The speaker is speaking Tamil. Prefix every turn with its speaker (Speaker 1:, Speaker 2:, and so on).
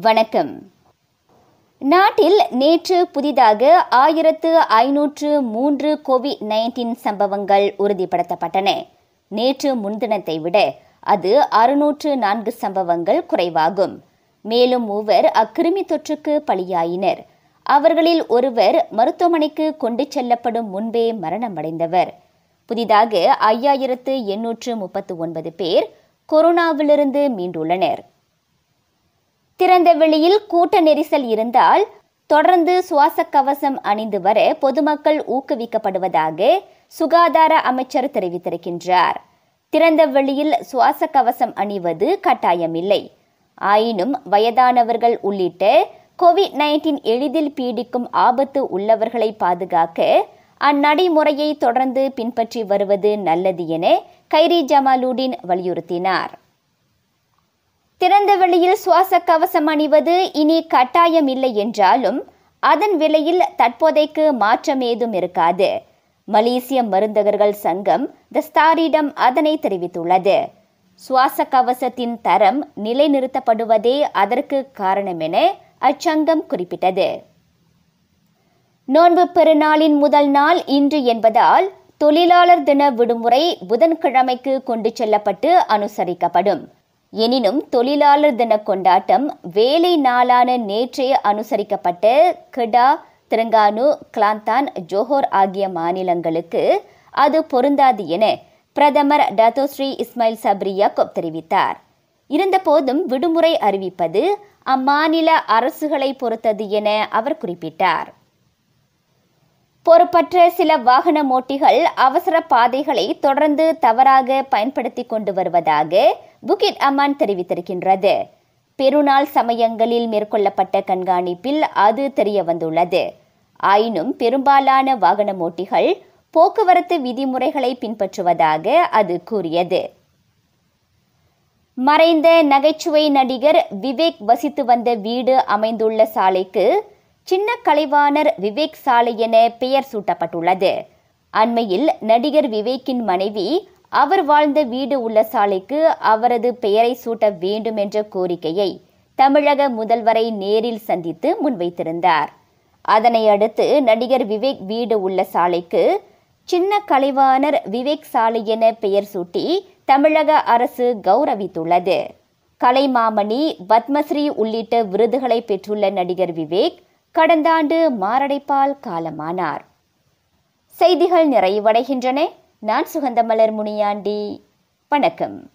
Speaker 1: வணக்கம். நாட்டில் நேற்று புதிதாக ஆயிரத்து ஐநூற்று மூன்று கோவிட் நைன்டீன் சம்பவங்கள் உறுதிப்படுத்தப்பட்டன. நேற்று முன்தினத்தை விட அது அறுநூற்று நான்கு சம்பவங்கள் குறைவாகும். மேலும் மூவர் அக்கிருமி தொற்றுக்கு பலியாயினர். அவர்களில் ஒருவர் மருத்துவமனைக்கு கொண்டு செல்லப்படும் முன்பே மரணமடைந்தவர். புதிதாக ஐயாயிரத்து எண்ணூற்று முப்பத்து ஒன்பது பேர் கொரோனாவிலிருந்து மீண்டுள்ளனர். திறந்த வெளியில் கூட்ட நெரிசல் இருந்தால் தொடர்ந்து சுவாச கவசம் அணிந்து வர பொதுமக்கள் ஊக்குவிக்கப்படுவதாக சுகாதார அமைச்சர் தெரிவித்திருக்கின்றார். திறந்த வெளியில் சுவாச கவசம் அணிவது கட்டாயமில்லை. ஆயினும் வயதானவர்கள் உள்ளிட்ட கோவிட் நைன்டீன் எளிதில் பீடிக்கும் ஆபத்து உள்ளவர்களை பாதுகாக்க அந்நடைமுறையை தொடர்ந்து பின்பற்றி வருவது நல்லது என கைரி ஜமாலுடீன் வலியுறுத்தினார். திறந்த வெளியில் சுவாச கவசம் அணிவது இனி கட்டாயம் இல்லை என்றாலும் அதன் விலையில் தற்போதைக்கு மாற்றம் ஏதும் இருக்காது. மலேசிய மருந்தகர்கள் சங்கம் தஸ்தாரிடம் அதனை தெரிவித்துள்ளது. சுவாச கவசத்தின் தரம் நிலைநிறுத்தப்படுவதே அதற்கு காரணம் என அச்சங்கம் குறிப்பிட்டது. நோன்பு பெருநாளின் முதல் நாள் இன்று என்பதால் தொழிலாளர் தின விடுமுறை புதன்கிழமைக்கு கொண்டு செல்லப்பட்டு அனுசரிக்கப்படும். எனினும் தொழிலாளர் தின கொண்டாட்டம் வேலை நாளான நேற்றே அனுசரிக்கப்பட்ட கெடா திரங்கானு கிளாந்தான் ஜோஹோர் ஆகிய மாநிலங்களுக்கு அது பொருந்தாது என பிரதமர் டத்தோஸ்ரீ இஸ்மாயில் சப்ரியாக்கோப் தெரிவித்தார். இருந்தபோதும் விடுமுறை அறிவிப்பது அம்மாநில அரசுகளை பொறுத்தது என அவர் குறிப்பிட்டார். பொறுப்பற்ற சில வாகன ஓட்டிகள் அவசர பாதைகளை தொடர்ந்து தவறாக பயன்படுத்தி கொண்டு வருவதாக புகித் அமான் தெரிவித்திருக்கின்றது. பெருநாள் சமயங்களில் மேற்கொள்ளப்பட்ட கண்காணிப்பில் அது தெரிய வந்துள்ளது ஆயினும் பெரும்பாலான வாகன ஓட்டிகள் போக்குவரத்து விதிமுறைகளை பின்பற்றுவதாக அது கூறியது. மறைந்த நகைச்சுவை நடிகர் விவேக் வசித்து வந்த வீடு அமைந்துள்ள சாலைக்கு சின்ன கலைவாணர் விவேக் சாலை என பெயர் சூட்டப்பட்டுள்ளது. அண்மையில் நடிகர் விவேக்கின் மனைவி அவர் வாழ்ந்த வீடு உள்ள சாலைக்கு அவரது பெயரை சூட்ட வேண்டும் என்ற கோரிக்கையை தமிழக முதல்வரை நேரில் சந்தித்து முன்வைத்திருந்தார். அதனை அடுத்து நடிகர் விவேக் வீடு உள்ள சாலைக்கு சின்ன கலைவாணர் விவேக் சாலை என பெயர் சூட்டி தமிழக அரசு கௌரவித்துள்ளது. கலைமாமணி பத்மஸ்ரீ உள்ளிட்ட விருதுகளை பெற்றுள்ள நடிகர் விவேக் கடந்த ஆண்டு மாரடைப்பால் காலமானார். செய்திகள் நிறைவடைகின்றன. நான் சுகந்தமலர் முனியாண்டி. வணக்கம்.